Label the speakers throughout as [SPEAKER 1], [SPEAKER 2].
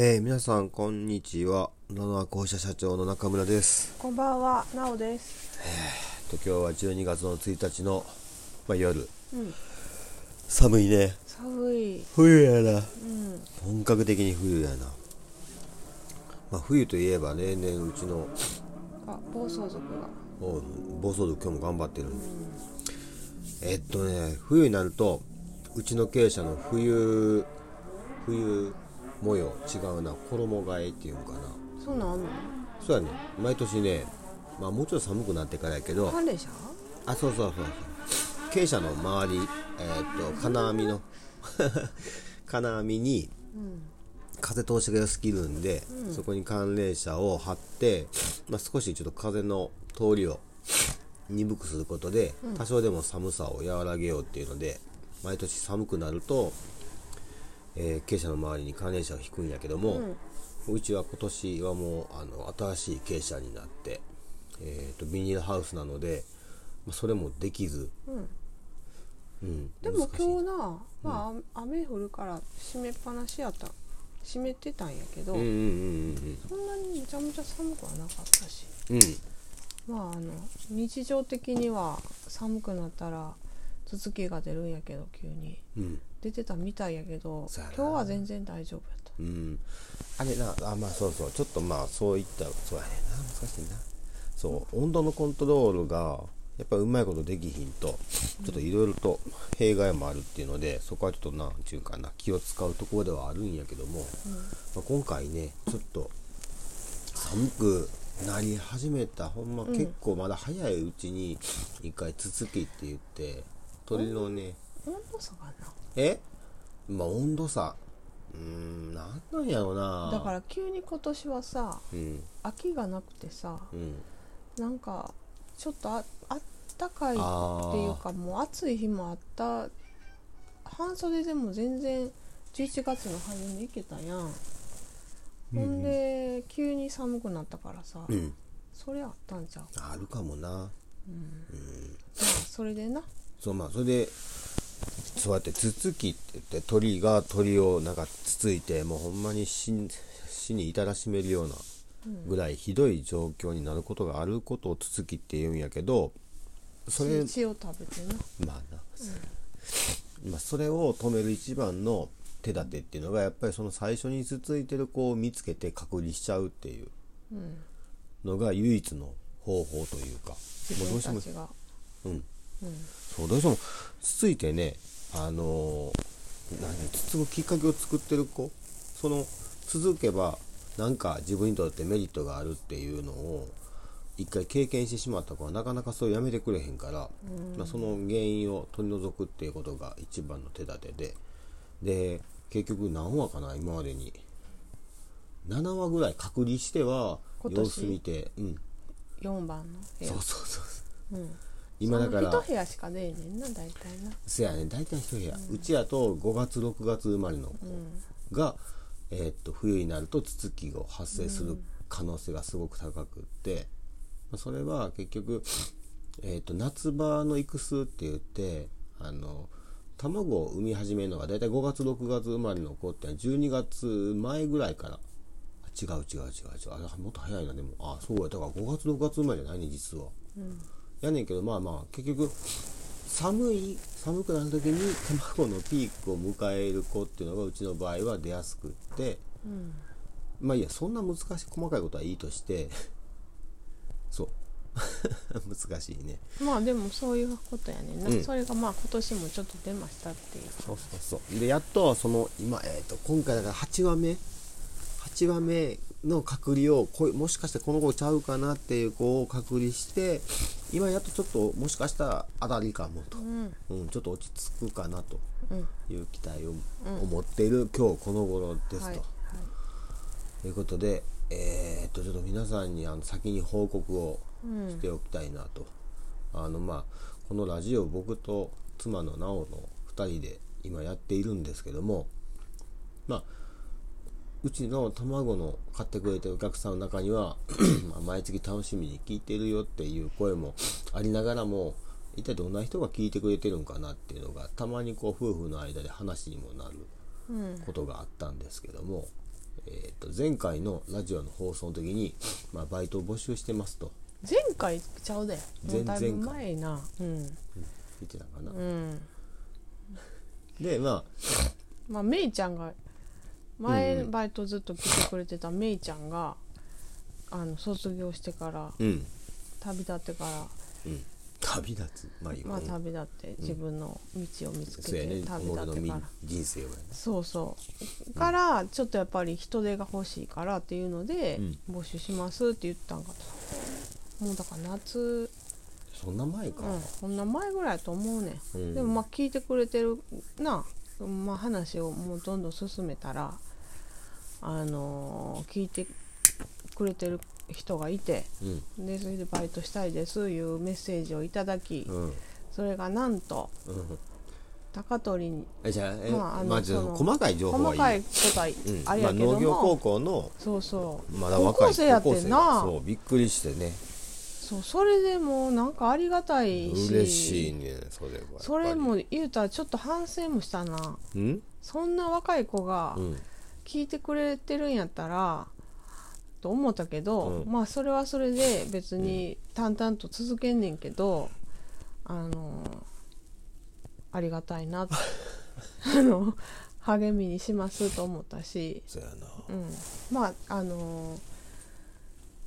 [SPEAKER 1] えー、皆さんこんにちは。野々校舎社長の中村です。
[SPEAKER 2] こんばんは、なおです。
[SPEAKER 1] と今日は12月の1日の、まあ、夜。
[SPEAKER 2] うん、
[SPEAKER 1] 寒いね。
[SPEAKER 2] 寒い。
[SPEAKER 1] 冬やな。
[SPEAKER 2] うん、
[SPEAKER 1] 本格的に冬やな。まあ冬といえば例年うちの
[SPEAKER 2] あ、暴走族が。
[SPEAKER 1] お暴走族今日も頑張ってる、えっとね冬になるとうちの経営者の冬冬模様違うな衣替えっていうのかな。
[SPEAKER 2] そんなんあんの？
[SPEAKER 1] そうやね。毎年ねまあもうちょっと寒くなってからやけど
[SPEAKER 2] 関連者
[SPEAKER 1] あそうそうそうそう。傾斜の周りえーっと金網の 金網に
[SPEAKER 2] うん。
[SPEAKER 1] 風通しが良すぎるんで、そこに寒冷車を張って、まあ、少しちょっと風の通りを鈍くすることで、多少でも寒さを和らげようっていうので毎年寒くなると、えー傾斜の周りに寒冷車を引くんやけども、うちは今年はもうあの新しい傾斜になって、えー、とビニールハウスなので、まあ、それもできず、
[SPEAKER 2] うん。
[SPEAKER 1] うん、
[SPEAKER 2] でも今日な、まあ、雨降るから閉めっぱなしやった。閉めてたんやけど、
[SPEAKER 1] うんうんうんうん
[SPEAKER 2] そんなにめちゃめちゃ寒くはなかったし。
[SPEAKER 1] うん
[SPEAKER 2] まあ、あの、日常的には寒くなったら。頭突きが出るんやけど、急に。
[SPEAKER 1] うん
[SPEAKER 2] 出てたみたいやけど、今日は全然大丈夫やった。
[SPEAKER 1] うん。あれなあまあそうそう。ちょっとまあそういったそうやねんな。難しいな。そう。温度のコントロールがやっぱりうまいことできひんとちょっといろいろと弊害もあるっていうのでそこはちょっとなんちゅうかな気を使うところではあるんやけども、まあ、今回ねちょっと寒くなり始めたほんま結構まだ早いうちに一回つつきって言って鳥のね
[SPEAKER 2] 温度差がな。
[SPEAKER 1] え？まあ温度差。うーんなんなんやろな。
[SPEAKER 2] だから急に今年はさ
[SPEAKER 1] うん。
[SPEAKER 2] 秋がなくてさ
[SPEAKER 1] うん。
[SPEAKER 2] なんかちょっとああったかいって
[SPEAKER 1] あ
[SPEAKER 2] いうかもう暑い日もあった。半袖でも全然11月の初めに行けたやん、ほんで急に寒くなったからさ、
[SPEAKER 1] うん。
[SPEAKER 2] それあったんちゃう？
[SPEAKER 1] あるかもな。
[SPEAKER 2] まあそれでな。
[SPEAKER 1] そうまあそれでそうやってつつきって言って鳥が鳥をなんかつついてもうほんまに死に死に至らしめるようなぐらいひどい状況になることがあることをつつきって言うんやけどそれ
[SPEAKER 2] 血を食べてな。
[SPEAKER 1] まあな、まあそれを止める一番の手立てっていうのがやっぱりその最初につついてる子を見つけて隔離しちゃうっていう。
[SPEAKER 2] うん。
[SPEAKER 1] のが唯一の方法というか。
[SPEAKER 2] 自
[SPEAKER 1] もうどうしてもうん
[SPEAKER 2] うん
[SPEAKER 1] そうどうしてもつついてねあのー何つつくきっかけを作ってる子その続けばなんか自分にとってメリットがあるっていうのを一回経験してしまった子はなかなかそれをやめてくれへんから、まあ、その原因を取り除くっていうことが一番の手立てで。で結局何話かな今までに。7話ぐらい隔離しては様子見てうん。
[SPEAKER 2] 4番の
[SPEAKER 1] そうそうそう。
[SPEAKER 2] うん
[SPEAKER 1] 今だから。
[SPEAKER 2] 一部屋しか出えねんな大体な。
[SPEAKER 1] せやね大体一部屋、うちやと5月6月生まれの子が、えーっと冬になるとツツキが発生する可能性がすごく高くって、まあそれは結局、えーっと夏場の育数って言ってあの卵を産み始めるのが大体5月6月生まれの子ってのは12月前ぐらいから。あ違う違う違う違う。あれもっと早いなでも。あそうや。だから5月6月生まれじゃないね実は。やねんけどまあまあ結局寒い寒くなる時に卵のピークを迎える子っていうのがうちの場合は出やすくって
[SPEAKER 2] うん。
[SPEAKER 1] まあいいやそんな難しい細かいことはいいとして そう。難しいね。
[SPEAKER 2] まあでもそういうことやねんな、
[SPEAKER 1] うん。
[SPEAKER 2] それがまあ今年もちょっと出ましたっていう
[SPEAKER 1] そうそうそう。でやっとその今、えー、と今回だから8話目。8話目の隔離をこいもしかしてこの子ちゃうかなっていう子を隔離して今やっとちょっともしかしたら当たりかもと、
[SPEAKER 2] うん。
[SPEAKER 1] うん、ちょっと落ち着くかなと
[SPEAKER 2] うん。
[SPEAKER 1] いう期待を思っている今日この頃ですと、
[SPEAKER 2] はい
[SPEAKER 1] ということで、えーっとちょっと皆さんにあの先に報告を
[SPEAKER 2] うん
[SPEAKER 1] しておきたいなと、あのまあこのラジオ僕と妻の直の2人で今やっているんですけどもまあうちの卵の買ってくれてるお客さんの中には まあ毎月楽しみに聞いてるよっていう声もありながらも一体どんな人が聞いてくれてるんかなっていうのがたまにこう夫婦の間で話にもなる
[SPEAKER 2] うん。
[SPEAKER 1] ことがあったんですけどもえー、と前回のラジオの放送の時に、まあ、バイトを募集してますと。
[SPEAKER 2] 前回ちゃうでもうだいぶ
[SPEAKER 1] 前々
[SPEAKER 2] 前な。うん。
[SPEAKER 1] 言ってたかな、
[SPEAKER 2] うん。
[SPEAKER 1] でまあ
[SPEAKER 2] まあめいちゃんが前バイトずっと来てくれてためいちゃんがあの卒業してから
[SPEAKER 1] うん。
[SPEAKER 2] 旅立ってから
[SPEAKER 1] うん。旅立つ？まあいいわ
[SPEAKER 2] まあ
[SPEAKER 1] うん。
[SPEAKER 2] 旅立って自分の道を見つけ
[SPEAKER 1] そうやね。
[SPEAKER 2] て旅立ってから。
[SPEAKER 1] 人生をやね。
[SPEAKER 2] そうそう。からちょっとやっぱり人手が欲しいからっていうので
[SPEAKER 1] うん。
[SPEAKER 2] 募集しますって言ったんかと。もうだから夏。
[SPEAKER 1] そんな前か、
[SPEAKER 2] うん。こんな前ぐらいやと思うねん。
[SPEAKER 1] うん。
[SPEAKER 2] でもまあ聞いてくれてるな。まあ話をもうどんどん進めたらあのー聞いてくれてる人がいて
[SPEAKER 1] うん。
[SPEAKER 2] でそれでバイトしたいですいうメッセージをいただき
[SPEAKER 1] うん。うん
[SPEAKER 2] それがなんと
[SPEAKER 1] うん。
[SPEAKER 2] 高取にまああの
[SPEAKER 1] ま細かい情報
[SPEAKER 2] 細かいことあれやけど
[SPEAKER 1] まあ、農業高
[SPEAKER 2] も、
[SPEAKER 1] 校の
[SPEAKER 2] そうそう。
[SPEAKER 1] まだ若い
[SPEAKER 2] 高校生やってんな。
[SPEAKER 1] そうびっくりしてね。
[SPEAKER 2] そうそれでもうなんかありがたいし
[SPEAKER 1] 嬉しいねそれは
[SPEAKER 2] それも言うたらちょっと反省もしたな。
[SPEAKER 1] うん？
[SPEAKER 2] そんな若い子が
[SPEAKER 1] うん
[SPEAKER 2] 聞いてくれてるんやったらと思ったけど、
[SPEAKER 1] うん。
[SPEAKER 2] まあそれはそれで別に淡々と続けんねんけど、あのありがたいなって あの励みにしますと思ったし、
[SPEAKER 1] そうやな。
[SPEAKER 2] うん、まああの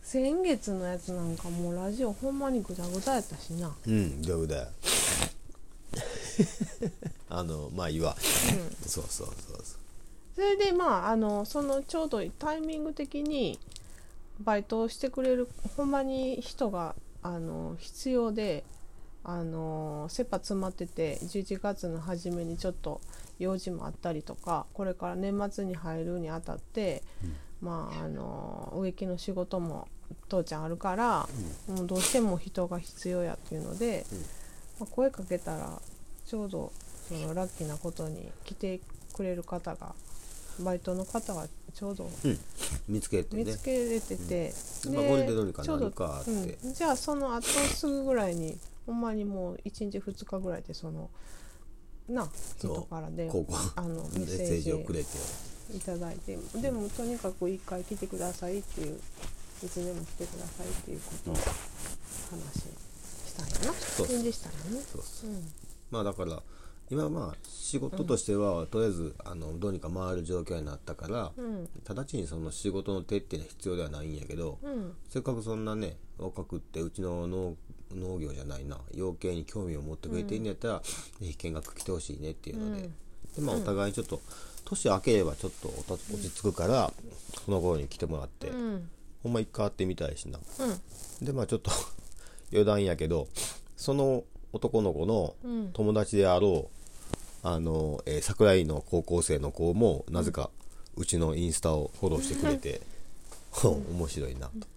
[SPEAKER 2] 先月のやつなんかもうラジオほんまにぐだぐだやったしな、
[SPEAKER 1] うんどうだ。よ あのまあいいわ、そうそうそうそう
[SPEAKER 2] それでまああのそのちょうどタイミング的にバイトをしてくれるほんまに人があの必要であの切羽詰まってて11月の初めにちょっと用事もあったりとかこれから年末に入るにあたって、まああの植木の仕事も父ちゃんあるから、もうどうしても人が必要やっていうので、まあ、声かけたらちょうどそのラッキーなことに来てくれる方がバイトの方がちょうど
[SPEAKER 1] うん。見つけてね。
[SPEAKER 2] 見つけれてて、
[SPEAKER 1] まあこれでどうにかなるかって。
[SPEAKER 2] うん。じゃあその後すぐぐらいにほんまにもう1日2日ぐらいでそのな人からであのメ
[SPEAKER 1] メ
[SPEAKER 2] ッ
[SPEAKER 1] ッセー
[SPEAKER 2] ジ
[SPEAKER 1] ジをくれて。
[SPEAKER 2] いただいて。でもとにかく一回来てくださいっていういつでも来てくださいっていうことを話したんやな返事したんやね
[SPEAKER 1] そうそう
[SPEAKER 2] うん。
[SPEAKER 1] まあだから今まあ仕事としては、とりあえずあのどうにか回る状況になったから、
[SPEAKER 2] うん。
[SPEAKER 1] 直ちにその仕事の手っていうのは必要ではないんやけど、
[SPEAKER 2] うん。
[SPEAKER 1] せっかくそんなね若くってうちの農農業じゃないな養鶏に興味を持ってくれているんやったら、ぜひ見学来てほしいねっていうので,、
[SPEAKER 2] うん。
[SPEAKER 1] でまあお互いちょっと年明ければちょっと落ち着くから、この頃に来てもらって、
[SPEAKER 2] うん。
[SPEAKER 1] ほんま一回会ってみたいしな。
[SPEAKER 2] うん。
[SPEAKER 1] でまあちょっと 余談やけどその男の子の
[SPEAKER 2] うん。
[SPEAKER 1] 友達であろうあの、えー桜井の高校生の子もなぜかうちのインスタをフォローしてくれて、面白いなと、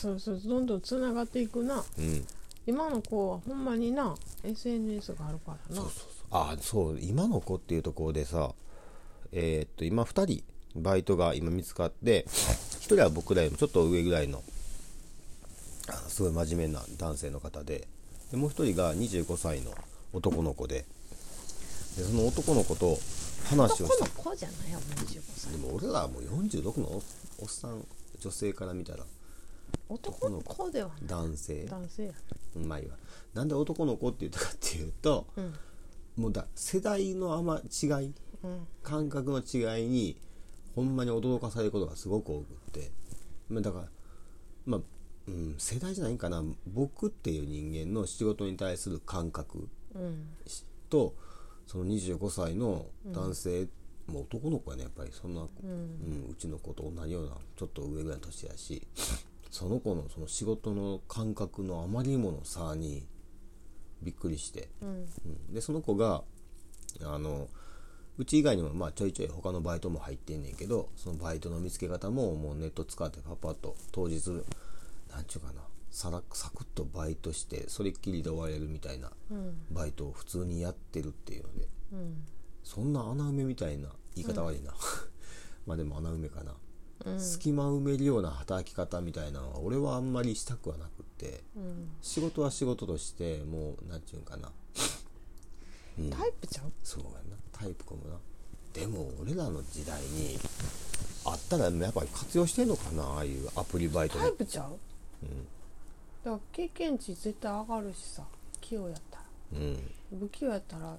[SPEAKER 2] そうそうどんどんつながっていくな。
[SPEAKER 1] うん、
[SPEAKER 2] 今の子はほんまにな SNS があるからな。
[SPEAKER 1] そうそうそう。あそう今の子っていうところでさえーっと今2人バイトが今見つかって1人は僕らよりもちょっと上ぐらいのあのすごい真面目な男性の方ででもう1人が25歳の男の子ででその男の子と話をし
[SPEAKER 2] の子じゃないよもう25歳。
[SPEAKER 1] でも俺らはもう46のおおっさん女性から見たら。
[SPEAKER 2] 男の子ではない。
[SPEAKER 1] 男性。
[SPEAKER 2] 男性や。
[SPEAKER 1] うんまあいいわ。なんで男の子って言ったかっていうと、
[SPEAKER 2] うん。
[SPEAKER 1] もうだ世代のあま違い
[SPEAKER 2] うん。
[SPEAKER 1] 感覚の違いにほんまに驚かされることがすごく多くって。まあだからまあ、うん、世代じゃないんかな。僕っていう人間の仕事に対する感覚
[SPEAKER 2] うん。
[SPEAKER 1] とその25歳の男性、もう男の子やねやっぱりそんな、うん。うちの子と同じようなちょっと上ぐらいの年やし その子のその仕事の感覚のあまりにもの差にびっくりして、
[SPEAKER 2] うん。
[SPEAKER 1] うん。でその子があのうち以外にもまあちょいちょい他のバイトも入ってんねんけどそのバイトの見つけ方ももうネット使ってパッパッと当日なんちゅうかなさらサクッとバイトしてそれっきりで終われるみたいな
[SPEAKER 2] うん。
[SPEAKER 1] バイトを普通にやってるっていうので。
[SPEAKER 2] うん。
[SPEAKER 1] そんな穴埋めみたいな言い方悪いな、まあでも穴埋めかな、
[SPEAKER 2] うん。
[SPEAKER 1] 隙間埋めるような働き方みたいなのは俺はあんまりしたくはなくって
[SPEAKER 2] うん。
[SPEAKER 1] 仕事は仕事としてもうなんちゅうんかな、うん、
[SPEAKER 2] タイプちゃう？
[SPEAKER 1] そうやな。タイプかもな。でも俺らの時代にあったらやっぱり活用してんのかなああいうアプリバイト
[SPEAKER 2] タ
[SPEAKER 1] で
[SPEAKER 2] イプちゃう、だから経験値絶対上がるしさ器用やったら。
[SPEAKER 1] うん。
[SPEAKER 2] 不器用やったら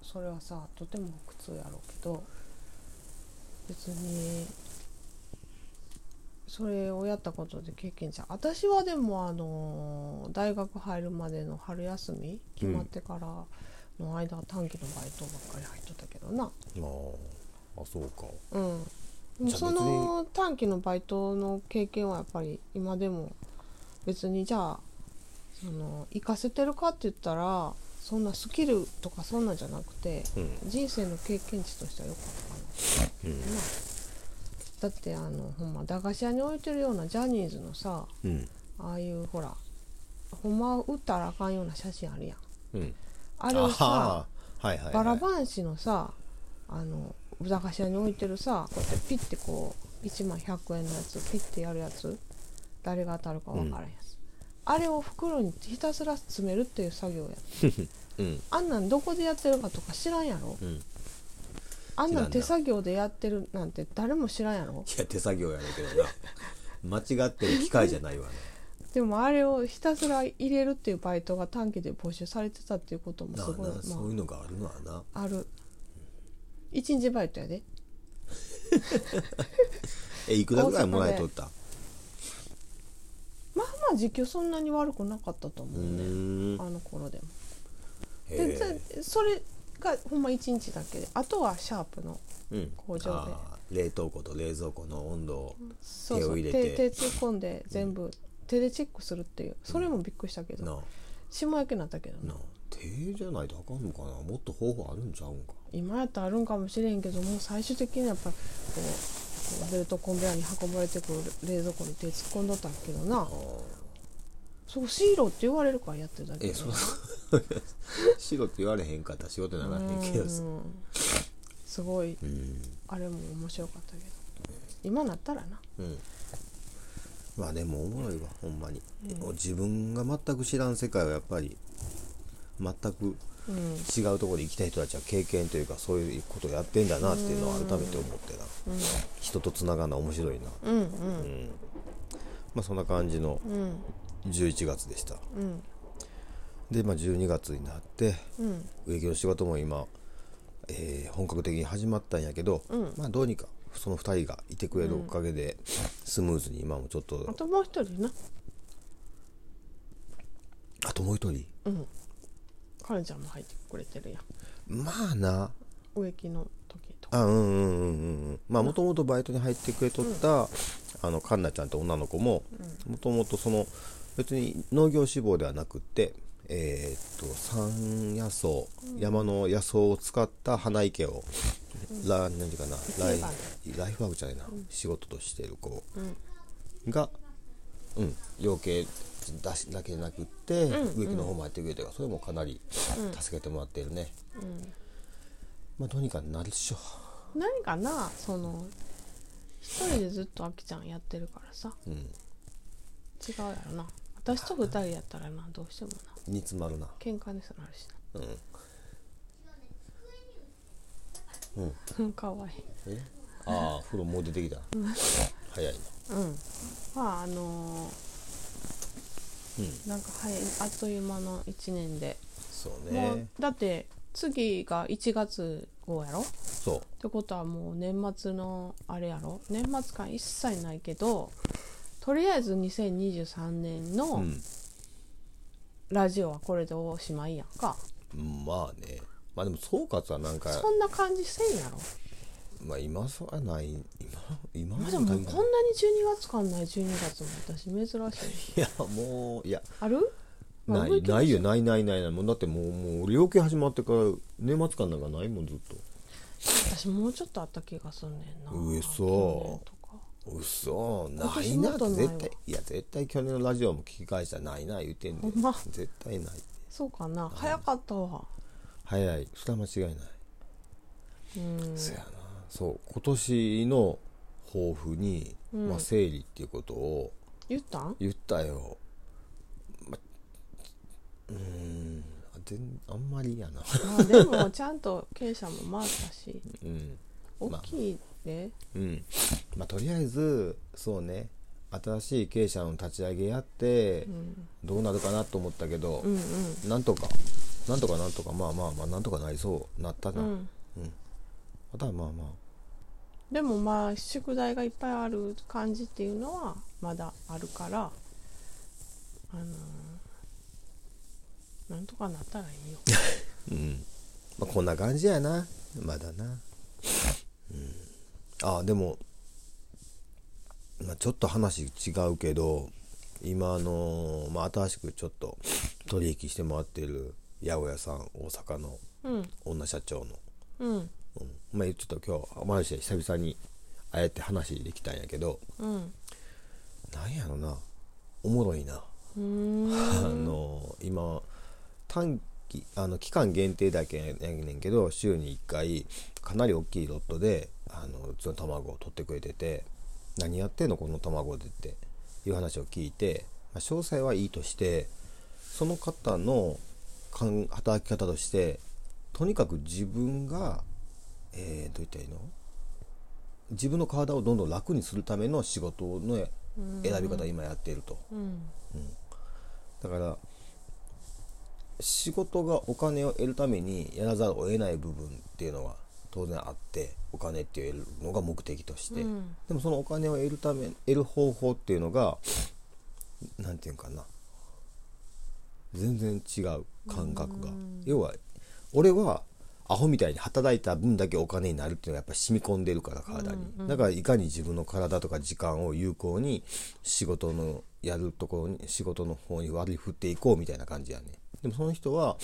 [SPEAKER 2] それはさとても苦痛やろうけど別にそれをやったことで経験値私はでもあの大学入るまでの春休み決まってからの間、短期のバイトばっかり入っとったけどな。
[SPEAKER 1] あああそうか。
[SPEAKER 2] うん。その短期のバイトの経験はやっぱり今でも別にじゃあその活かせてるかって言ったらそんなスキルとかそんなんじゃなくて、
[SPEAKER 1] うん。
[SPEAKER 2] 人生の経験値としては良かったかな、
[SPEAKER 1] うん。
[SPEAKER 2] なだってあのほんま駄菓子屋に置いてるようなジャニーズのさ
[SPEAKER 1] うん。
[SPEAKER 2] ああいうほらほんまは売ったらあかんような写真あるやん。
[SPEAKER 1] うん。
[SPEAKER 2] あれをさ
[SPEAKER 1] はいはい、はい、
[SPEAKER 2] バラバンシのさあの駄菓子屋に置いてるさこうやってピッてこう1万100円のやつピッてやるやつ誰が当たるか分からんやつ、あれを袋にひたすら詰めるっていう作業や。
[SPEAKER 1] うん。
[SPEAKER 2] あんなんどこでやってるかとか知らんやろ。
[SPEAKER 1] うん。い
[SPEAKER 2] あんなん手作業でやってるなんて誰も知らんやろ。
[SPEAKER 1] や手作業やろうけどな。間違ってる機械じゃないわね。
[SPEAKER 2] でもあれをひたすら入れるっていうバイトが短期で募集されてたっていうことも
[SPEAKER 1] なあ
[SPEAKER 2] すごい
[SPEAKER 1] なそういうのがあるのはな。
[SPEAKER 2] まあある。一日バイトやで。
[SPEAKER 1] えいくらぐらいもらえとった？
[SPEAKER 2] まあまあ時給そんなに悪くなかったと思
[SPEAKER 1] う
[SPEAKER 2] うねあの頃でも。
[SPEAKER 1] へ
[SPEAKER 2] でそれがほんま1日だけ。であとはシャープの
[SPEAKER 1] うん。
[SPEAKER 2] 工場で。
[SPEAKER 1] あー冷凍庫と冷蔵庫の温度を
[SPEAKER 2] そうそう。
[SPEAKER 1] 手を入れて。
[SPEAKER 2] 手手突っ込んで全部手でチェックするっていう。それもびっくりしたけど、
[SPEAKER 1] な
[SPEAKER 2] 下焼けになったけどな
[SPEAKER 1] な手じゃないとあかんのかな。もっと方法あるんちゃうんか。
[SPEAKER 2] 今やったらあるんかもしれんけどもう最終的にやっぱこうベルトコンベヤーに運ばれてくる冷蔵庫に手突っ込んどったけどな。そうシーローって言われるからやってるだけで
[SPEAKER 1] えそ白 って言われへんかったら仕事にならへんけど
[SPEAKER 2] すごい
[SPEAKER 1] うん
[SPEAKER 2] あれも面白かったけど。今なったらな。
[SPEAKER 1] うん。まあでもおもろいわほんまに、自分が全く知らん世界はやっぱり全く
[SPEAKER 2] うん
[SPEAKER 1] 違うところで生きた人たちは経験というかそういうことをやってんだなっていうのを改めて思ってな、人とつながるのは面白いな。
[SPEAKER 2] うんうん。
[SPEAKER 1] まあそんな感じの
[SPEAKER 2] うん。
[SPEAKER 1] 11月でした。
[SPEAKER 2] うん。
[SPEAKER 1] でまあ12月になって
[SPEAKER 2] うん。
[SPEAKER 1] 植木の仕事も今、えー本格的に始まったんやけど、
[SPEAKER 2] うん。
[SPEAKER 1] まあどうにかその2人がいてくれるおかげで、スムーズに今もちょっと。
[SPEAKER 2] あともう一人な。
[SPEAKER 1] あともう一人？
[SPEAKER 2] うんカレンちゃんも入ってくれてるやん。
[SPEAKER 1] まあな。
[SPEAKER 2] 植木の時とか。
[SPEAKER 1] あうんうんうんうんうん。まあもともとバイトに入ってくれとった、あのカンナちゃんって女の子ももともとその別に農業志望ではなくってえーっと山野草、山の野草を使った花池を、ら何ていうかなライ
[SPEAKER 2] ラ
[SPEAKER 1] ライフワークじゃないな、仕事としてる子
[SPEAKER 2] うん。
[SPEAKER 1] が、うん、養鶏だしだけじゃなくって、
[SPEAKER 2] うん。
[SPEAKER 1] 植木の方もやってくれてそれもかなり助けてもらってるね、まあどうにかなるっしょ。
[SPEAKER 2] 何かなその一人でずっとあきちゃんやってるからさ。
[SPEAKER 1] うん。
[SPEAKER 2] 違うやろな。私と二人やったらなどうしてもな。
[SPEAKER 1] 煮詰まるな。
[SPEAKER 2] 喧嘩にすなるし
[SPEAKER 1] うん。
[SPEAKER 2] なうん。かわいい。
[SPEAKER 1] え？ああ風呂もう出てきた、早いな。
[SPEAKER 2] うん。まああの
[SPEAKER 1] うん。
[SPEAKER 2] ーなんかはいあっという間の1年で、
[SPEAKER 1] そう
[SPEAKER 2] も
[SPEAKER 1] ね
[SPEAKER 2] うだって次が1月号やろ？っ
[SPEAKER 1] そ
[SPEAKER 2] てことはもう年末のあれやろ？年末感一切ないけどとりあえず2023年
[SPEAKER 1] う、
[SPEAKER 2] の
[SPEAKER 1] うん、
[SPEAKER 2] ラジオはこれでおしまいやんか、
[SPEAKER 1] まあね。まあでも総括はなんか
[SPEAKER 2] そんな感じせんやろ
[SPEAKER 1] まあ今そはない今今
[SPEAKER 2] ま
[SPEAKER 1] ま
[SPEAKER 2] だもうこんなに
[SPEAKER 1] で限らない
[SPEAKER 2] 12月間ない12月も私珍しい。
[SPEAKER 1] いやもういや。
[SPEAKER 2] ある？まあ
[SPEAKER 1] ないないよないないないない。もうだってもうもう料金始まってから年末感なんかないもんずっと。
[SPEAKER 2] 私もうちょっとあった気がすんねんな。
[SPEAKER 1] うそ
[SPEAKER 2] 去年とか。
[SPEAKER 1] 嘘
[SPEAKER 2] 今
[SPEAKER 1] ないな
[SPEAKER 2] 年もっとないわ。
[SPEAKER 1] 絶対いや絶対去年のラジオも聞き返したらないな言うてんで、
[SPEAKER 2] ほんま。
[SPEAKER 1] 絶対ない。
[SPEAKER 2] そうかな。早かったわ。
[SPEAKER 1] 早い。それは間違いない、
[SPEAKER 2] うん。
[SPEAKER 1] そやなそう今年の抱負に、
[SPEAKER 2] うん。
[SPEAKER 1] まあ、生理っていうことを
[SPEAKER 2] 言ったん？
[SPEAKER 1] 言ったよ、ま、うーんあ全あんまりやな。
[SPEAKER 2] まあでもちゃんと経営者も回ったし。
[SPEAKER 1] うん。
[SPEAKER 2] 大きいね、
[SPEAKER 1] うん。まあとりあえずそうね。新しい経営者の立ち上げやって
[SPEAKER 2] うん、
[SPEAKER 1] どうなるかなと思ったけど、
[SPEAKER 2] うんうん。
[SPEAKER 1] なんとかなんとかなんとかまあまあまあなんとかなりそうなったな、うん。
[SPEAKER 2] うん。
[SPEAKER 1] あとはまあまあ
[SPEAKER 2] でもまあ宿題がいっぱいある感じっていうのはまだあるからあのーなんとかなったらいいよ。
[SPEAKER 1] うん。まあ、こんな感じやな。まだな、うん、あでも、まあ、ちょっと話違うけど今あのまあ、新しくちょっと取引してもらってる八百屋さん大阪の
[SPEAKER 2] うん。
[SPEAKER 1] 女社長の、
[SPEAKER 2] うん
[SPEAKER 1] うん。まあ、ちょっと今日マルシェ久々にああやって話できたんやけど
[SPEAKER 2] うん
[SPEAKER 1] なんやろな。おもろいな。あの今短期あの期間限定だけやねんけど週に1回かなり大きいロットであのうちの卵を取ってくれてて何やってんの？この卵でっていう話を聞いて、まあ、詳細はいいとしてその方のかん働き方としてとにかく自分が、えーどう言ったらいいの？自分の体をどんどん楽にするための仕事の選び方を今やっていると。
[SPEAKER 2] うん。
[SPEAKER 1] だから仕事がお金を得るためにやらざるを得ない部分っていうのは当然あってお金っていうのが目的として、
[SPEAKER 2] うん。
[SPEAKER 1] でもそのお金を得るため得る方法っていうのが何て言うんかな。全然違う感覚が、要は俺はアホみたいに働いた分だけお金になるっていうのがやっぱ染み込んでるから体に、だからいかに自分の体とか時間を有効に仕事のやるところに仕事の方に割り振っていこうみたいな感じやね。でもその人は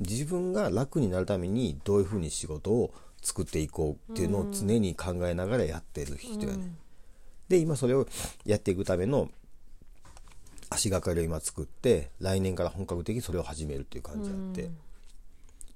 [SPEAKER 1] 自分が楽になるためにどういうふうに仕事を作っていこうっていうのを常に考えながらやってる人やね、で今それをやっていくための足がかりを今作って来年から本格的にそれを始めるっていう感じあって、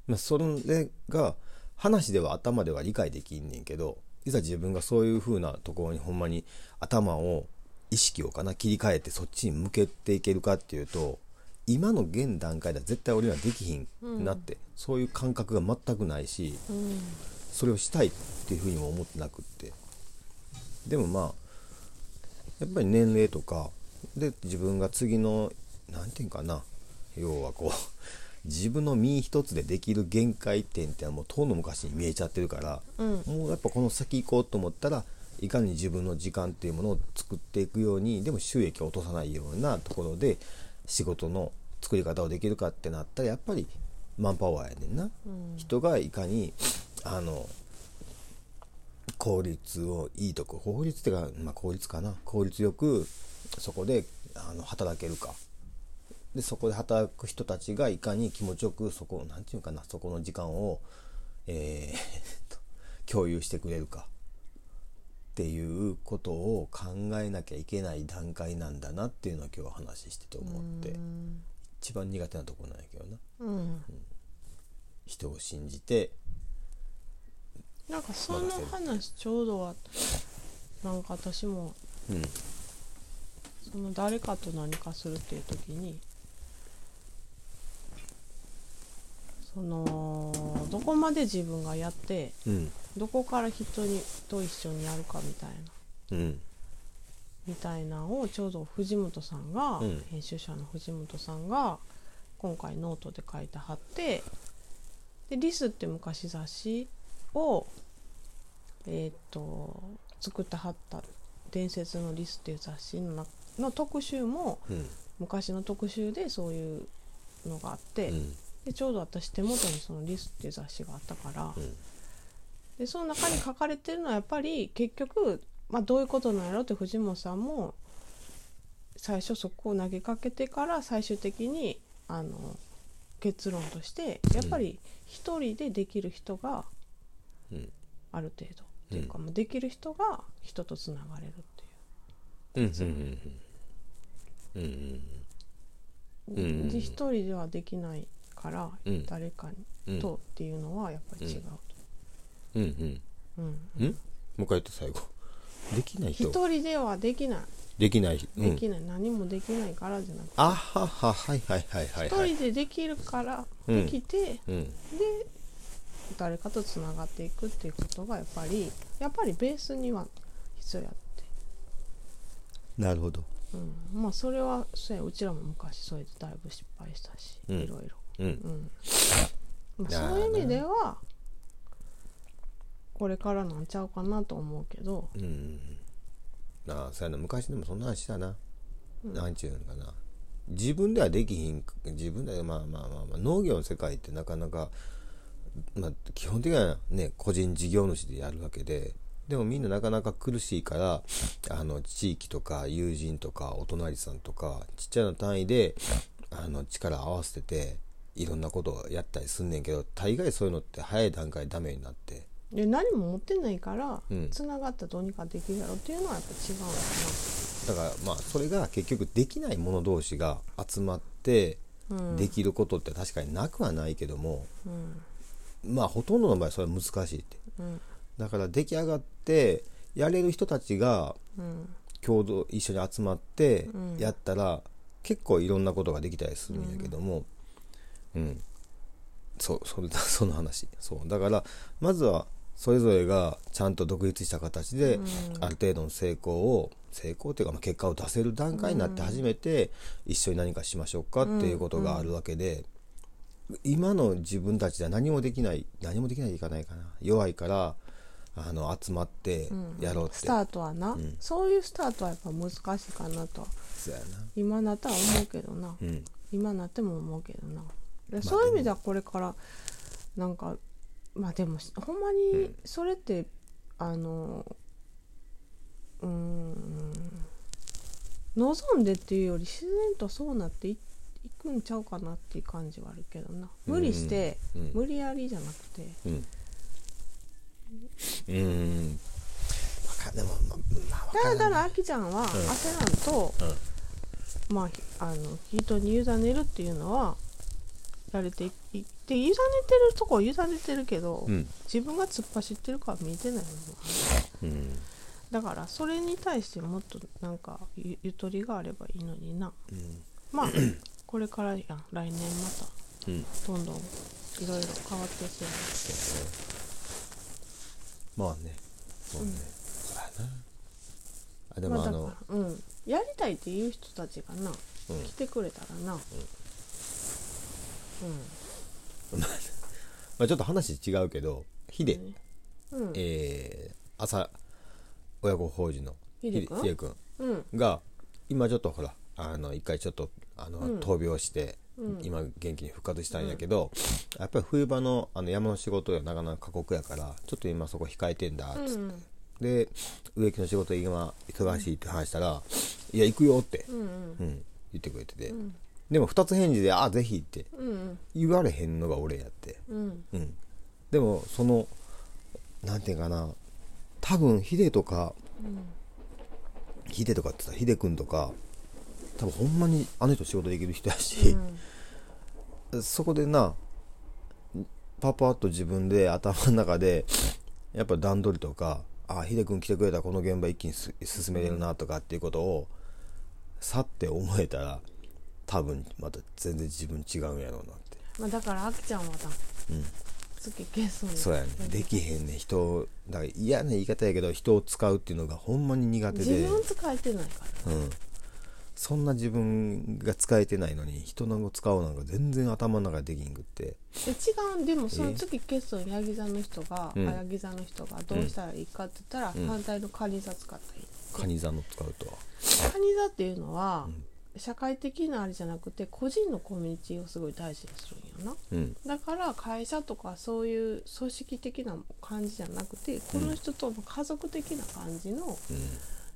[SPEAKER 1] まあ、それが話では頭では理解できんねんけどいざ自分がそういう風なところにほんまに頭を意識をかな切り替えてそっちに向けていけるかっていうと今の現段階では絶対俺にはできひんなって、そういう感覚が全くないし
[SPEAKER 2] うん
[SPEAKER 1] それをしたいっていうふうにも思ってなくって。でもまあやっぱり年齢とかで自分が次の何て言うんかな要はこう自分の身一つでできる限界点ってのはもう遠の昔に見えちゃってるから、
[SPEAKER 2] うん。
[SPEAKER 1] もうやっぱこの先行こうと思ったらいかに自分の時間っていうものを作っていくようにでも収益を落とさないようなところで仕事の作り方をできるかってなったらやっぱりマンパワーやねんな。
[SPEAKER 2] うん。
[SPEAKER 1] 人がいかにあの効率をいいとこ効率っていうか、まあ、効率かな。効率よくそこであの働けるかでそこで働く人たちがいかに気持ちよくそこなんていうかなそこの時間を、えーと 共有してくれるか。っていうことを考えなきゃいけない段階なんだなっていうのは今日は話してて思って。
[SPEAKER 2] うん。
[SPEAKER 1] 一番苦手なところなんやけどな。
[SPEAKER 2] うん。
[SPEAKER 1] 人を信じて
[SPEAKER 2] なんかその話ちょうどはなんか私も
[SPEAKER 1] うん。
[SPEAKER 2] その誰かと何かするっていう時にそのどこまで自分がやって
[SPEAKER 1] うん。
[SPEAKER 2] どこから人にと一緒にやるかみたいな。
[SPEAKER 1] うん。
[SPEAKER 2] みたいなのをちょうど藤本さんが、
[SPEAKER 1] うん。
[SPEAKER 2] 編集者の藤本さんが今回ノートで書いてはってで「Re:S」って昔雑誌をえーっと作ってはった「伝説のリス」っていう雑誌の中の特集も
[SPEAKER 1] うん。
[SPEAKER 2] 昔の特集でそういうのがあって、
[SPEAKER 1] うん
[SPEAKER 2] でちょうど私手元にその「Re:S」っていう雑誌があったから、
[SPEAKER 1] うん。
[SPEAKER 2] でその中に書かれてるのはやっぱり結局、まあ、どういうことなんやろって藤本さんも最初そこを投げかけてから最終的にあの結論としてやっぱり一人でできる人が
[SPEAKER 1] うん。
[SPEAKER 2] ある程度、っていうかもうできる人が人とつながれるって
[SPEAKER 1] う。んうんうんうん。
[SPEAKER 2] いう、
[SPEAKER 1] うん。
[SPEAKER 2] で一人ではできないから、
[SPEAKER 1] うん。
[SPEAKER 2] 誰か
[SPEAKER 1] うん。
[SPEAKER 2] にとっていうのはやっぱり違うと、
[SPEAKER 1] うん。うん。
[SPEAKER 2] うん。
[SPEAKER 1] うん。もう一回言って最後。できない人。
[SPEAKER 2] 一人ではできない。
[SPEAKER 1] できない。うん。
[SPEAKER 2] できない、何もできないからじゃなくて。
[SPEAKER 1] あはは。はいはいはいはい
[SPEAKER 2] 一
[SPEAKER 1] はい。
[SPEAKER 2] 人でできるから、
[SPEAKER 1] うん。
[SPEAKER 2] できて
[SPEAKER 1] うん。
[SPEAKER 2] で誰かとつながっていくっていうことがやっぱりやっぱりベースには必要やって、
[SPEAKER 1] なるほど。
[SPEAKER 2] うん、まあそれはそうやうちらも昔それでだいぶ失敗したし、
[SPEAKER 1] うん。
[SPEAKER 2] いろいろ、
[SPEAKER 1] うん。
[SPEAKER 2] うん。そういう意味ではこれからなんちゃうかなと思うけど、
[SPEAKER 1] うん。ああそうやな。昔でもそんな話したな、なんちゅうんかな。自分ではできひん自分でまあまあまあ、まあ、農業の世界ってなかなか、まあ、基本的にはね個人事業主でやるわけで。でもみんななかなか苦しいからあの地域とか友人とかお隣さんとかちっちゃな単位であの力合わせてていろんなことをやったりすんねんけど大概そういうのって早い段階でダメになって。
[SPEAKER 2] で何も持ってないから
[SPEAKER 1] うん。
[SPEAKER 2] つながったらどうにかできるやろっていうのはやっぱ違うのか
[SPEAKER 1] だからまあそれが結局できない者同士が集まって
[SPEAKER 2] な、うん、
[SPEAKER 1] できることって確かになくはないけども、
[SPEAKER 2] うん。
[SPEAKER 1] まあほとんどの場合それは難しいって。
[SPEAKER 2] うん。
[SPEAKER 1] だから出来上がってやれる人たちが
[SPEAKER 2] うん。
[SPEAKER 1] 共同一緒に集まって
[SPEAKER 2] うん。
[SPEAKER 1] やったら、結構いろんなことができたりするんやけどもうん、そう それだ その話。そう。だからまずはそれぞれがちゃんと独立した形で、
[SPEAKER 2] うん。
[SPEAKER 1] ある程度の成功を成功っていうかまあ結果を出せる段階になって初めて一緒に何かしましょうかっていうことがあるわけで、今の自分たちでは何もできない何もできないでいかないかな。弱いからあの集まってやろうって、
[SPEAKER 2] スタートはな、
[SPEAKER 1] ん。
[SPEAKER 2] そういうスタートはやっぱ難しいかなと今なったら思うけどな、
[SPEAKER 1] うん。
[SPEAKER 2] 今なっても思うけどなそういう意味ではこれからなんかまあでもほんまにそれって、あのうーん望んでっていうより自然とそうなっていいくんちゃうかなっていう感じはあるけどな。無理して、
[SPEAKER 1] うんうん
[SPEAKER 2] 無理やりじゃなくて。
[SPEAKER 1] うん。うん。でもまあ
[SPEAKER 2] だ
[SPEAKER 1] か
[SPEAKER 2] らあきちゃんは焦らんと、まあひあの人に委ねるっていうのはやれていいって委ねてるとこは委ねてるけど、
[SPEAKER 1] うん。
[SPEAKER 2] 自分が突っ走ってるから見えてないもの
[SPEAKER 1] うん。
[SPEAKER 2] だからそれに対してもっとなんかゆゆとりがあればいいのにな。
[SPEAKER 1] うん。
[SPEAKER 2] まあ これからやん。来年ま
[SPEAKER 1] うん。
[SPEAKER 2] たどんどんいろいろ変わっていくよ
[SPEAKER 1] まあね。そうね、そうやな。あでもあの、
[SPEAKER 2] からうん。やりたいっていう人たちがな
[SPEAKER 1] うん。
[SPEAKER 2] 来てくれたらな。うん、
[SPEAKER 1] まあ、ちょっと話違うけどヒデ、
[SPEAKER 2] うん。
[SPEAKER 1] えー朝親子法事の
[SPEAKER 2] ヒデ君
[SPEAKER 1] ヒデ君
[SPEAKER 2] うん。
[SPEAKER 1] が今ちょっとほらあの一回ちょっとあの、
[SPEAKER 2] うん。
[SPEAKER 1] 闘病して、
[SPEAKER 2] うん。
[SPEAKER 1] 今元気に復活したんやけど、やっぱり冬場のあの山の仕事がなかなか過酷やからちょっと今そこ控えてんだっつって、
[SPEAKER 2] うん
[SPEAKER 1] で植木の仕事今忙しいって話したら「いや行くよ」って、
[SPEAKER 2] うんうん。
[SPEAKER 1] うん言ってくれてて、
[SPEAKER 2] ん
[SPEAKER 1] でも二つ返事で「あぜひ」って
[SPEAKER 2] うん
[SPEAKER 1] 言われへんのが俺やって。
[SPEAKER 2] うん。
[SPEAKER 1] うん、でもそのなんていうかな多分ヒデとかヒデとかってさヒデ君とか多分ほんまにあの人仕事できる人やし、そこでなパパッと自分で頭の中でやっぱ段取りとかあヒデ君来てくれたらこの現場一気にす進めれるなとかっていうことをさって思えたら多分また全然自分違うんやろうなって。
[SPEAKER 2] まあだからあきちゃんはな
[SPEAKER 1] うん。
[SPEAKER 2] 月ゲストに
[SPEAKER 1] そうやね。できへんね人だから嫌な言い方やけど人を使うっていうのがほんまに苦手
[SPEAKER 2] 自
[SPEAKER 1] で
[SPEAKER 2] 分使えてないから
[SPEAKER 1] うん。そんな自分が使えてないのに人のを使うなんか全然頭の中でできんくって。
[SPEAKER 2] で違うでもその月ゲストにヤギ座の人が、
[SPEAKER 1] うん。
[SPEAKER 2] あヤギ座の人がどうしたらいいかって言ったら、
[SPEAKER 1] うん。
[SPEAKER 2] 反対のカニ座使ったらいい
[SPEAKER 1] カニ座の使うとは？
[SPEAKER 2] カニ座っていうのは、社会的なあれじゃなくて個人のコミュニティをすごい大事にするんよな。
[SPEAKER 1] うん。
[SPEAKER 2] だから会社とかそういう組織的な感じじゃなくてこの人との家族的な感じの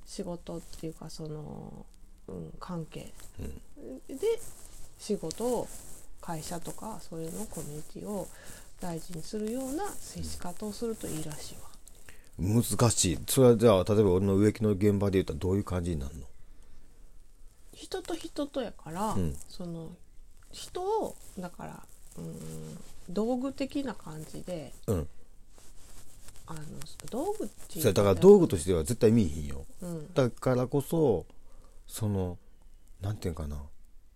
[SPEAKER 2] 仕事っていうかその、うん、関係
[SPEAKER 1] うん。
[SPEAKER 2] で仕事を会社とかそういうのコミュニティを大事にするような接し方をするといいらしいわ。
[SPEAKER 1] 難しい。それはじゃあ例えば俺の植木の現場で言ったらどういう感じになるの？
[SPEAKER 2] 人と人とやから、
[SPEAKER 1] うん。
[SPEAKER 2] その人をだからうん道具的な感じで
[SPEAKER 1] うん。
[SPEAKER 2] あの道具っていう
[SPEAKER 1] だから道具としては絶対見えへんよ。
[SPEAKER 2] うん。
[SPEAKER 1] だからこそそのなんていうんかな。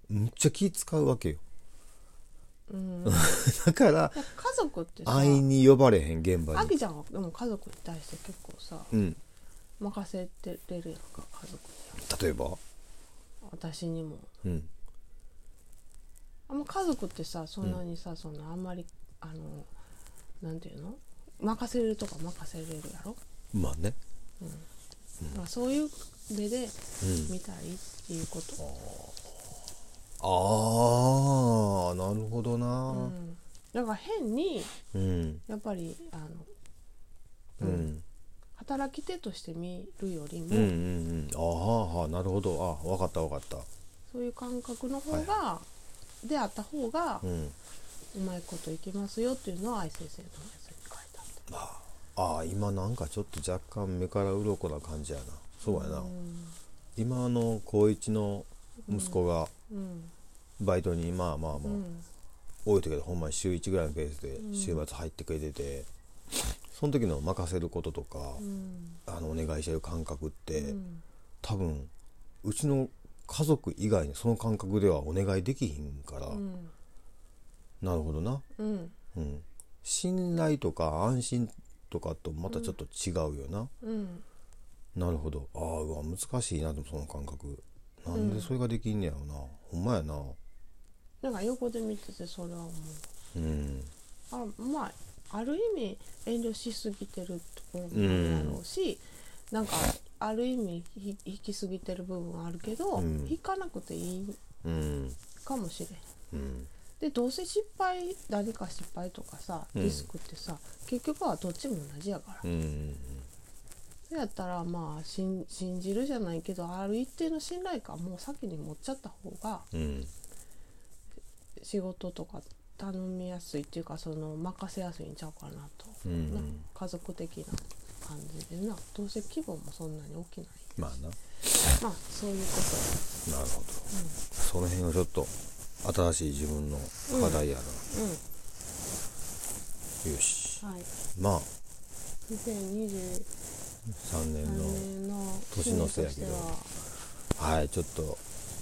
[SPEAKER 1] むっちゃ気使うわけよ。
[SPEAKER 2] うん、
[SPEAKER 1] だから
[SPEAKER 2] 家族ってさ
[SPEAKER 1] 安易に呼ばれへん現場に。
[SPEAKER 2] あきちゃんはでも家族に対して結構さ
[SPEAKER 1] うん。
[SPEAKER 2] 任せてれるやんか家族に
[SPEAKER 1] 例えば？
[SPEAKER 2] 私にも。
[SPEAKER 1] うん。
[SPEAKER 2] あんま家族ってさそんなにさ、そんなあんまりあのなんていうの？任せれるとか任せれるやろ、
[SPEAKER 1] まあね。
[SPEAKER 2] だからそういう目で
[SPEAKER 1] うん。
[SPEAKER 2] 見たらいいっていうこと、
[SPEAKER 1] ああなるほど
[SPEAKER 2] う
[SPEAKER 1] な、
[SPEAKER 2] ん。だから変に
[SPEAKER 1] うん。
[SPEAKER 2] やっぱりあの
[SPEAKER 1] うん。
[SPEAKER 2] うん働き手として見るよりも、
[SPEAKER 1] うんうんうん。ああはあなるほど。あ分かった分かった。
[SPEAKER 2] そういう感覚の方が、であった方が
[SPEAKER 1] うん。
[SPEAKER 2] うまいこといきますよっていうのは愛先生のやつに書いてあっ
[SPEAKER 1] ああ今なんかちょっと若干目から鱗な感じやな。そうやな、
[SPEAKER 2] た。
[SPEAKER 1] 今あの高一の息子が
[SPEAKER 2] うん。
[SPEAKER 1] バイトにまあまあまあ、
[SPEAKER 2] うん。
[SPEAKER 1] 多い時でほんまに週1ぐらいのペースで
[SPEAKER 2] うん。
[SPEAKER 1] 週末入ってくれてて、その時の任せることとか、
[SPEAKER 2] うん。
[SPEAKER 1] あのお願いしてる感覚って、
[SPEAKER 2] うん。
[SPEAKER 1] 多分うちの家族以外にその感覚ではお願いできひんから、
[SPEAKER 2] うん。
[SPEAKER 1] なるほどな、
[SPEAKER 2] うん。
[SPEAKER 1] うん、信頼とか安心とかとまたちょっと違うよな、
[SPEAKER 2] うん。
[SPEAKER 1] なるほど。ああうわ難しいなでもその感覚。なんでそれができんねやろな、ほんまやな。
[SPEAKER 2] なんか横で見ててそれは思う。
[SPEAKER 1] うん。
[SPEAKER 2] あまあある意味遠慮しすぎてるところもあるやろうし、なんかある意味ひ引きすぎてる部分はあるけど、
[SPEAKER 1] うん。
[SPEAKER 2] 引かなくていい
[SPEAKER 1] うん
[SPEAKER 2] かもしれん。
[SPEAKER 1] うん。
[SPEAKER 2] でどうせ失敗何か失敗とかさ
[SPEAKER 1] うん。
[SPEAKER 2] リスクってさ、結局はどっちも同じやから、
[SPEAKER 1] うん
[SPEAKER 2] それやったらまあ信信じるじゃないけどある一定の信頼感もう先に持っちゃった方が
[SPEAKER 1] うん。
[SPEAKER 2] 仕事とか頼みやすいっていうかその任せやすいんちゃうかなと、
[SPEAKER 1] うん
[SPEAKER 2] な家族的な感じでな。どうせ規模もそんなに大きない。
[SPEAKER 1] まあな。
[SPEAKER 2] まあそういうこと
[SPEAKER 1] なるほど、その辺はちょっと新しい自分の課題やな、
[SPEAKER 2] うん。
[SPEAKER 1] よし。
[SPEAKER 2] はい。
[SPEAKER 1] まあ。
[SPEAKER 2] 2023
[SPEAKER 1] 3年の
[SPEAKER 2] 年の
[SPEAKER 1] 年の瀬やけど
[SPEAKER 2] は
[SPEAKER 1] いちょっと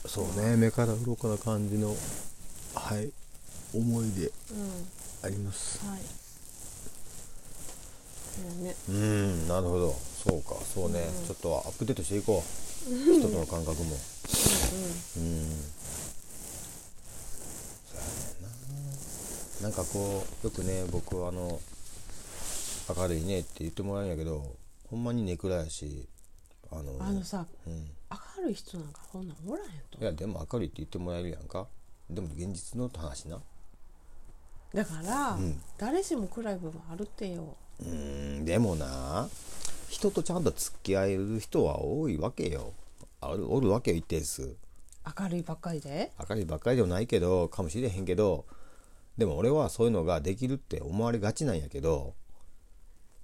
[SPEAKER 1] そうね目から鱗な感じのはい思い出
[SPEAKER 2] うん。
[SPEAKER 1] あります。
[SPEAKER 2] はい。そうね。
[SPEAKER 1] うんなるほど。そうかそうね、
[SPEAKER 2] うん。
[SPEAKER 1] ちょっとアップデートしていこう。人との感覚も。うん
[SPEAKER 2] う
[SPEAKER 1] そうやねんな。なんかこうよくね僕あの明るいねって言ってもらうんやけどほんまにネクラやしあの
[SPEAKER 2] んあのさ
[SPEAKER 1] うん、
[SPEAKER 2] 明るい人なんかそんなんおらへんと。
[SPEAKER 1] いやでも明るいって言ってもらえるやんか。でも現実の話な
[SPEAKER 2] だから、
[SPEAKER 1] うん。
[SPEAKER 2] 誰しも暗い部分あるってよ。
[SPEAKER 1] うーんでもな人とちゃんと付き合える人は多いわけよ。あるおるわけよ一定数。
[SPEAKER 2] 明るいばっかりで？
[SPEAKER 1] 明るいばっかりでもないけどかもしれへんけどでも俺はそういうのができるって思われがちなんやけど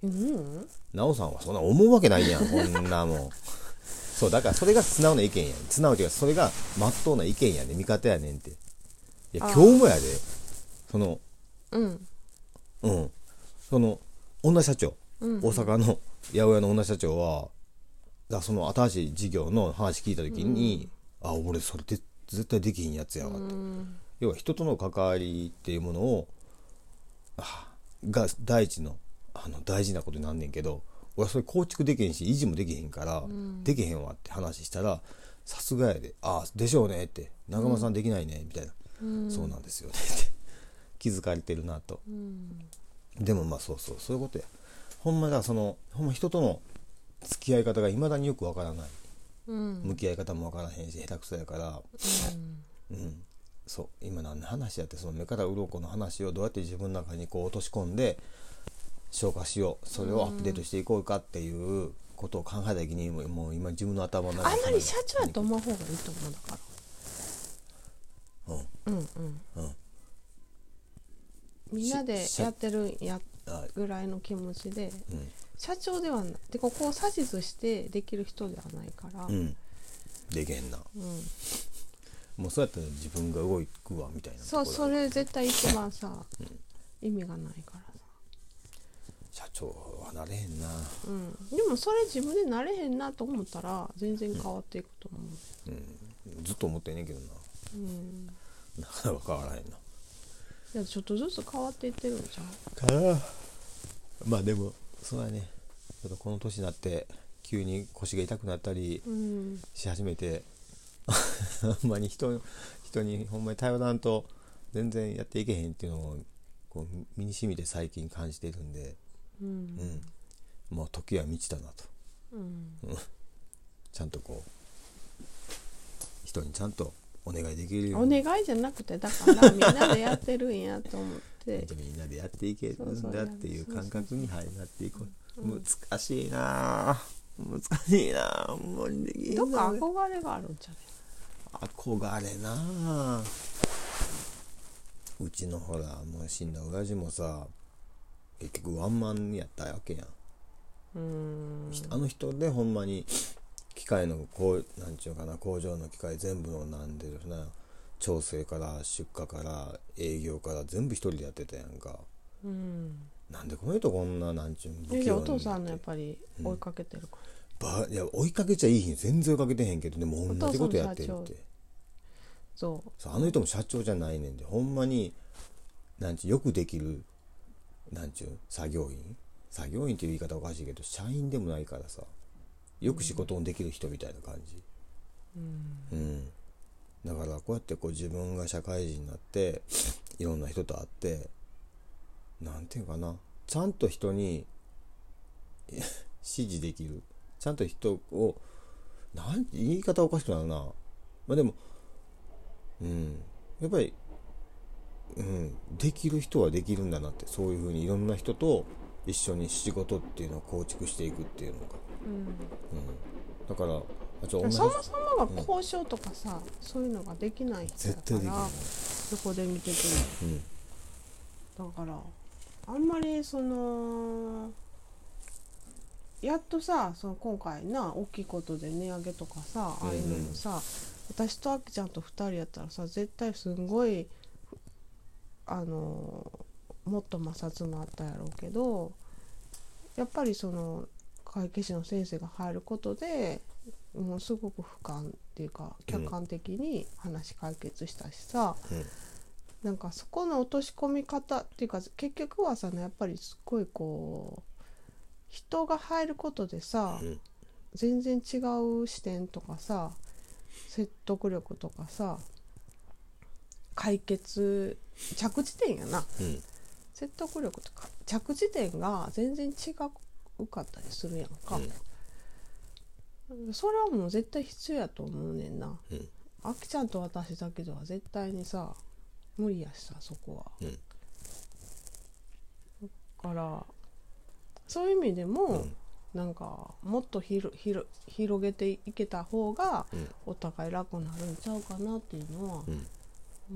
[SPEAKER 2] うん。
[SPEAKER 1] 奈緒さんはそんな思うわけないやんこんなもん。そうだからそれが素直な意見やん。素直っていうかそれがまっとうな意見やねん味方やねんって。いや今日もやで。その
[SPEAKER 2] うん。
[SPEAKER 1] うん。その女社長、
[SPEAKER 2] うん。
[SPEAKER 1] 大阪の八百屋の女社長はだその新しい事業の話聞いた時に、あ俺それで絶対できひんやつやわって、
[SPEAKER 2] うん。
[SPEAKER 1] 要は人との関わりっていうものをあが第一のあの大事なことになんねんけど俺はそれ構築できへんし維持もできへんから、
[SPEAKER 2] ん。
[SPEAKER 1] できへんわって話したらさすがやで「ああでしょうね」って「長間さんできないね」みたいな、
[SPEAKER 2] うん。
[SPEAKER 1] そうなんですよね。って気づかれてるなと。
[SPEAKER 2] うん。
[SPEAKER 1] でもまあそうそう。そういうことや。ほんまだそのほんま人との付き合い方がいまだによくわからない。
[SPEAKER 2] うん。
[SPEAKER 1] 向き合い方もわからへんし下手くそやから。うん、そう。今何の話やってその目から鱗の話をどうやって自分の中にこう落とし込んで消化しよう。それをアップデートしていこうかっていうことを考えた時にもうもう今自分の頭の中
[SPEAKER 2] あんまり社長やと思う方がいいと思うだか
[SPEAKER 1] うん。
[SPEAKER 2] らうんうん。
[SPEAKER 1] うん
[SPEAKER 2] みんなで
[SPEAKER 1] し
[SPEAKER 2] やってるんや
[SPEAKER 1] あ
[SPEAKER 2] ぐらいの気持ちで
[SPEAKER 1] うん。
[SPEAKER 2] 社長ではない。でここを指図してできる人ではないから。
[SPEAKER 1] うん。でけへんな。
[SPEAKER 2] うん。
[SPEAKER 1] もうそうやったら自分が動くわみたいな
[SPEAKER 2] そうそれ絶対一番さ意味がないからさ。
[SPEAKER 1] 社長はなれへんな。
[SPEAKER 2] うん。でもそれ自分でなれへんなと思ったら全然変わっていくと思う。
[SPEAKER 1] ずっと思ってんねんけどな。
[SPEAKER 2] うん。
[SPEAKER 1] なかなか変わらへんな
[SPEAKER 2] いやちょっとずつ変わっていってるんじゃん
[SPEAKER 1] かな。まあでもそうだね。ちょっとこの年になって急に腰が痛くなったり
[SPEAKER 2] うん。
[SPEAKER 1] し始めて ほんまに人人にほんまに頼らんと全然やっていけへんっていうのをこう身にしみて最近感じてるんで、
[SPEAKER 2] うん。
[SPEAKER 1] うん、もう時は満ちたなと。
[SPEAKER 2] うん。
[SPEAKER 1] ちゃんとこう人にちゃんとお願いできるよ。
[SPEAKER 2] お
[SPEAKER 1] うに
[SPEAKER 2] 願いじゃなくてだからみんなでやってるんやと思って。
[SPEAKER 1] じゃあみんなでやっていける
[SPEAKER 2] そうそうん
[SPEAKER 1] だっていう感覚にはいなっていこう
[SPEAKER 2] うん
[SPEAKER 1] 難しいな。あ難しいな。あほんまにできへんな。
[SPEAKER 2] どっか憧れがあるんじゃね
[SPEAKER 1] 憧れな。あうちのほらもう死んだ親父もさ結局ワンマンやったわけやん、
[SPEAKER 2] うん。
[SPEAKER 1] あの人でほんまに機械のこうなんちゅうかな工場の機械全部のなんでるな。調整から出荷から営業から全部一人でやってたやんか。
[SPEAKER 2] うん。
[SPEAKER 1] なんでこの人こんななんちゅう不器用に
[SPEAKER 2] お父さんのやっぱり追いかけてるか？ら、
[SPEAKER 1] ばいや追いかけちゃいいひん全然追いかけてへんけどでも同じことやってるって。
[SPEAKER 2] そう
[SPEAKER 1] あの人も社長じゃないねんでほんまになんちゅうよくできるなんちゅう作業員。作業員っていう言い方おかしいけど社員でもないからさよく仕事のできる人みたいな感じ。
[SPEAKER 2] うん。
[SPEAKER 1] うん。だからこうやってこう自分が社会人になっていろんな人と会ってなんていうかな。ちゃんと人に 指示できる。ちゃんと人をなん言い方おかしくなるな。まあでもうん。やっぱりうん。できる人はできるんだなって。そういうふうにいろんな人と一緒に仕事っていうのを構築していくっていうのが、だからあちょ同じ
[SPEAKER 2] そもそもが交渉とかさ、そういうのができない人だから横で見てて
[SPEAKER 1] うん
[SPEAKER 2] だからあんまりそのやっとさその今回な大きいことで値上げとかさああいうのもさ、私とあきちゃんと2人やったらさ絶対すんごいあのもっと摩擦もあったやろうけどやっぱりその会計士の先生が入ることでもうすごく俯瞰っていうか客観的に話解決したしさ、
[SPEAKER 1] うん。
[SPEAKER 2] なんかそこの落とし込み方っていうか結局はさやっぱりすっごいこう人が入ることでさ、
[SPEAKER 1] うん。
[SPEAKER 2] 全然違う視点とかさ説得力とかさ解決着地点やな。
[SPEAKER 1] うん。
[SPEAKER 2] 説得力とか着地点が全然違うかったりするやんか、それはもう絶対必要やと思うねんな。
[SPEAKER 1] うん。
[SPEAKER 2] あきちゃんと私だけでは絶対にさ無理やしさそこは、
[SPEAKER 1] うん。
[SPEAKER 2] だからそういう意味でも、
[SPEAKER 1] うん。
[SPEAKER 2] なんかもっと広げていけた方が
[SPEAKER 1] うん。
[SPEAKER 2] お互い楽になるんちゃうかなっていうのは、
[SPEAKER 1] うん。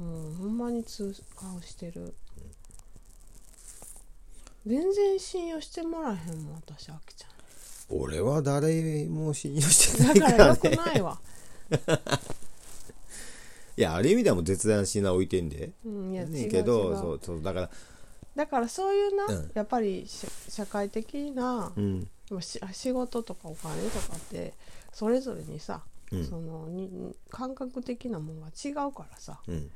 [SPEAKER 2] もうほんまに痛感してる、全然信用してもらえへんもん私あきちゃ
[SPEAKER 1] 俺は誰も信用して
[SPEAKER 2] ん
[SPEAKER 1] ないか
[SPEAKER 2] だからよく
[SPEAKER 1] らね。
[SPEAKER 2] ないわ、
[SPEAKER 1] いやある意味ではもう絶大な信頼置いてんで。
[SPEAKER 2] うん、いや
[SPEAKER 1] ね
[SPEAKER 2] 違う
[SPEAKER 1] けどそうそうだから
[SPEAKER 2] だからそういうな、
[SPEAKER 1] うん。
[SPEAKER 2] やっぱりし社会的な
[SPEAKER 1] うん。
[SPEAKER 2] し仕事とかお金とかってそれぞれにさ、
[SPEAKER 1] うん。
[SPEAKER 2] そのに感覚的なもんが違うからさ。
[SPEAKER 1] うん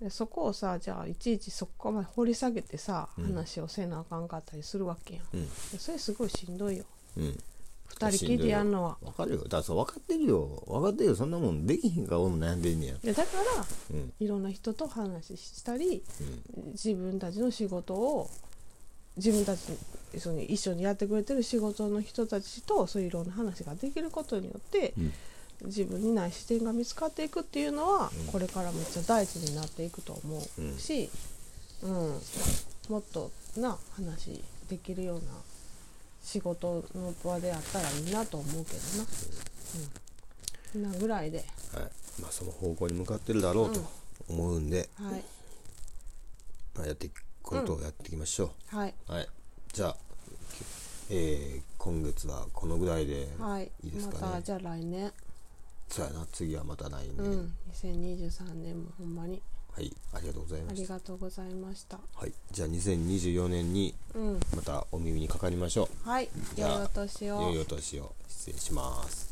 [SPEAKER 2] でそこをさじゃあいちいちそこまで掘り下げてさ、
[SPEAKER 1] うん。
[SPEAKER 2] 話をせなあかんかったりするわけやん。
[SPEAKER 1] うん。
[SPEAKER 2] でそれすごいしんどいよ。
[SPEAKER 1] うん。
[SPEAKER 2] 二人きりでやるのは。
[SPEAKER 1] わかるよ。だからそう分かってるよ。分かってるよ。そんなもんできひんから俺も悩んでんねや。
[SPEAKER 2] でだから
[SPEAKER 1] うん。
[SPEAKER 2] いろんな人と話したり
[SPEAKER 1] うん。
[SPEAKER 2] 自分たちの仕事を自分たちその一緒にやってくれてる仕事の人たちとそういういろんな話ができることによって、
[SPEAKER 1] うん
[SPEAKER 2] 自分にない視点が見つかっていくっていうのは、
[SPEAKER 1] うん。
[SPEAKER 2] これからめっちゃ大事になっていくと思うし、うん。もっとな話できるような仕事の場であったらいいなと思うけどな。うん、なぐらいで、
[SPEAKER 1] はい。まあその方向に向かってるだろうと思うんで、
[SPEAKER 2] はい。
[SPEAKER 1] まあ、やっていくことをやっていきましょ
[SPEAKER 2] はい、
[SPEAKER 1] う、はい。じゃあ、えー今月はこのぐらいで
[SPEAKER 2] はい、
[SPEAKER 1] いいですかね、
[SPEAKER 2] またじゃあ来年、
[SPEAKER 1] そうやな。次はまた来年、
[SPEAKER 2] うん、2023年もほんまに。
[SPEAKER 1] はい。ありがとうござい
[SPEAKER 2] あり
[SPEAKER 1] ました
[SPEAKER 2] がとうございました。
[SPEAKER 1] はい。じゃあ2024年に
[SPEAKER 2] うん、
[SPEAKER 1] またお耳にかかりましょ
[SPEAKER 2] はい、
[SPEAKER 1] じゃあ
[SPEAKER 2] 良いお年を。
[SPEAKER 1] う良いお年を。失礼します